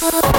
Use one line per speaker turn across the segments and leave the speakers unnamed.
Oh.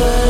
never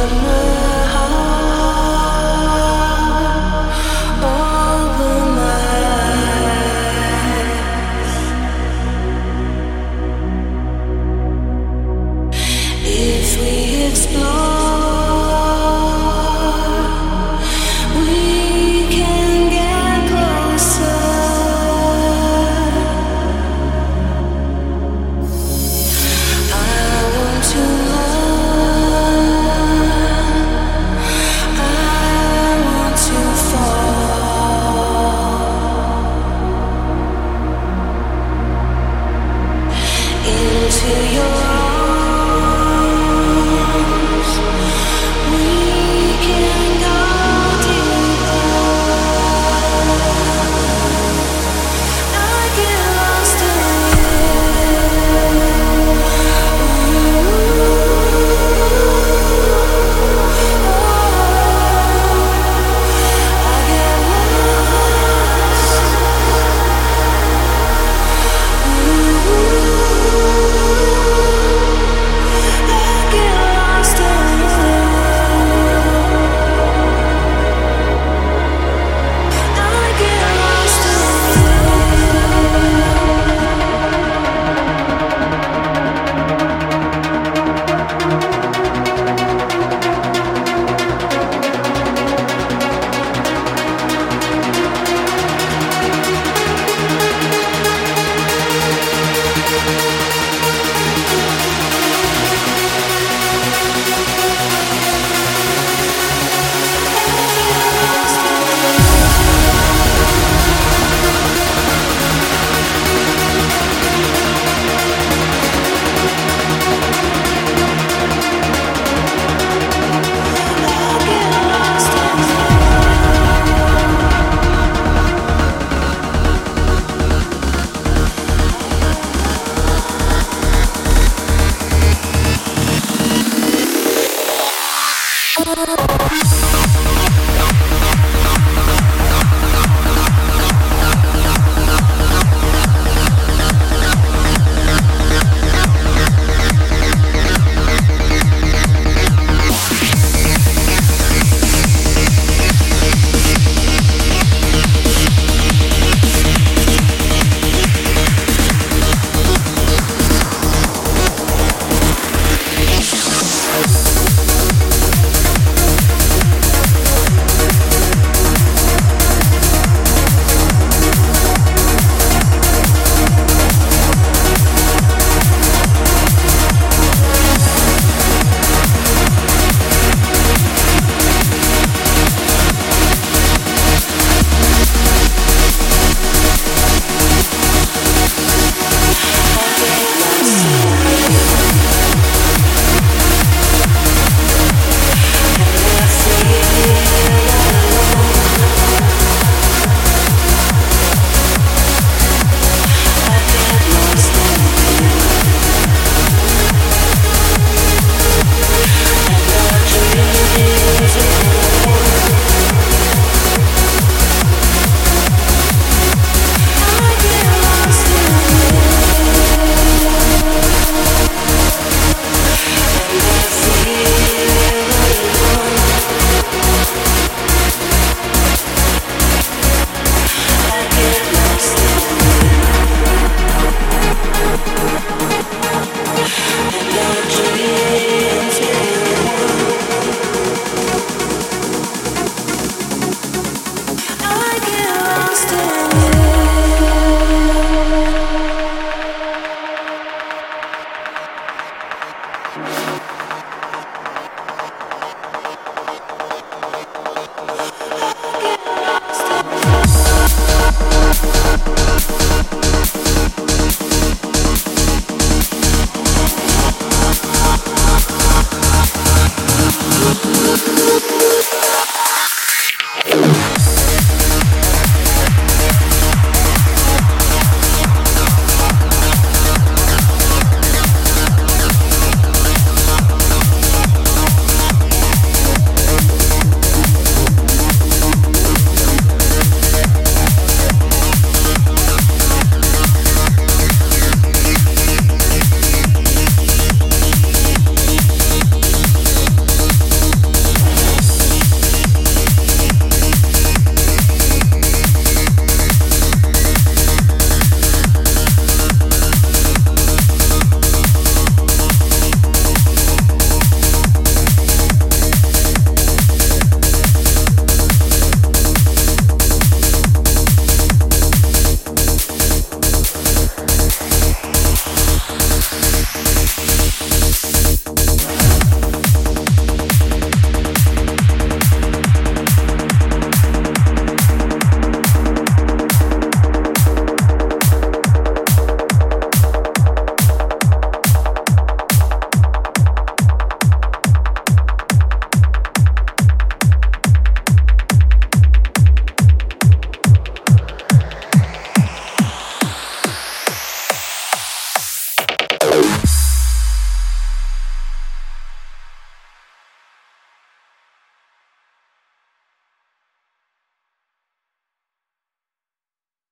Oh.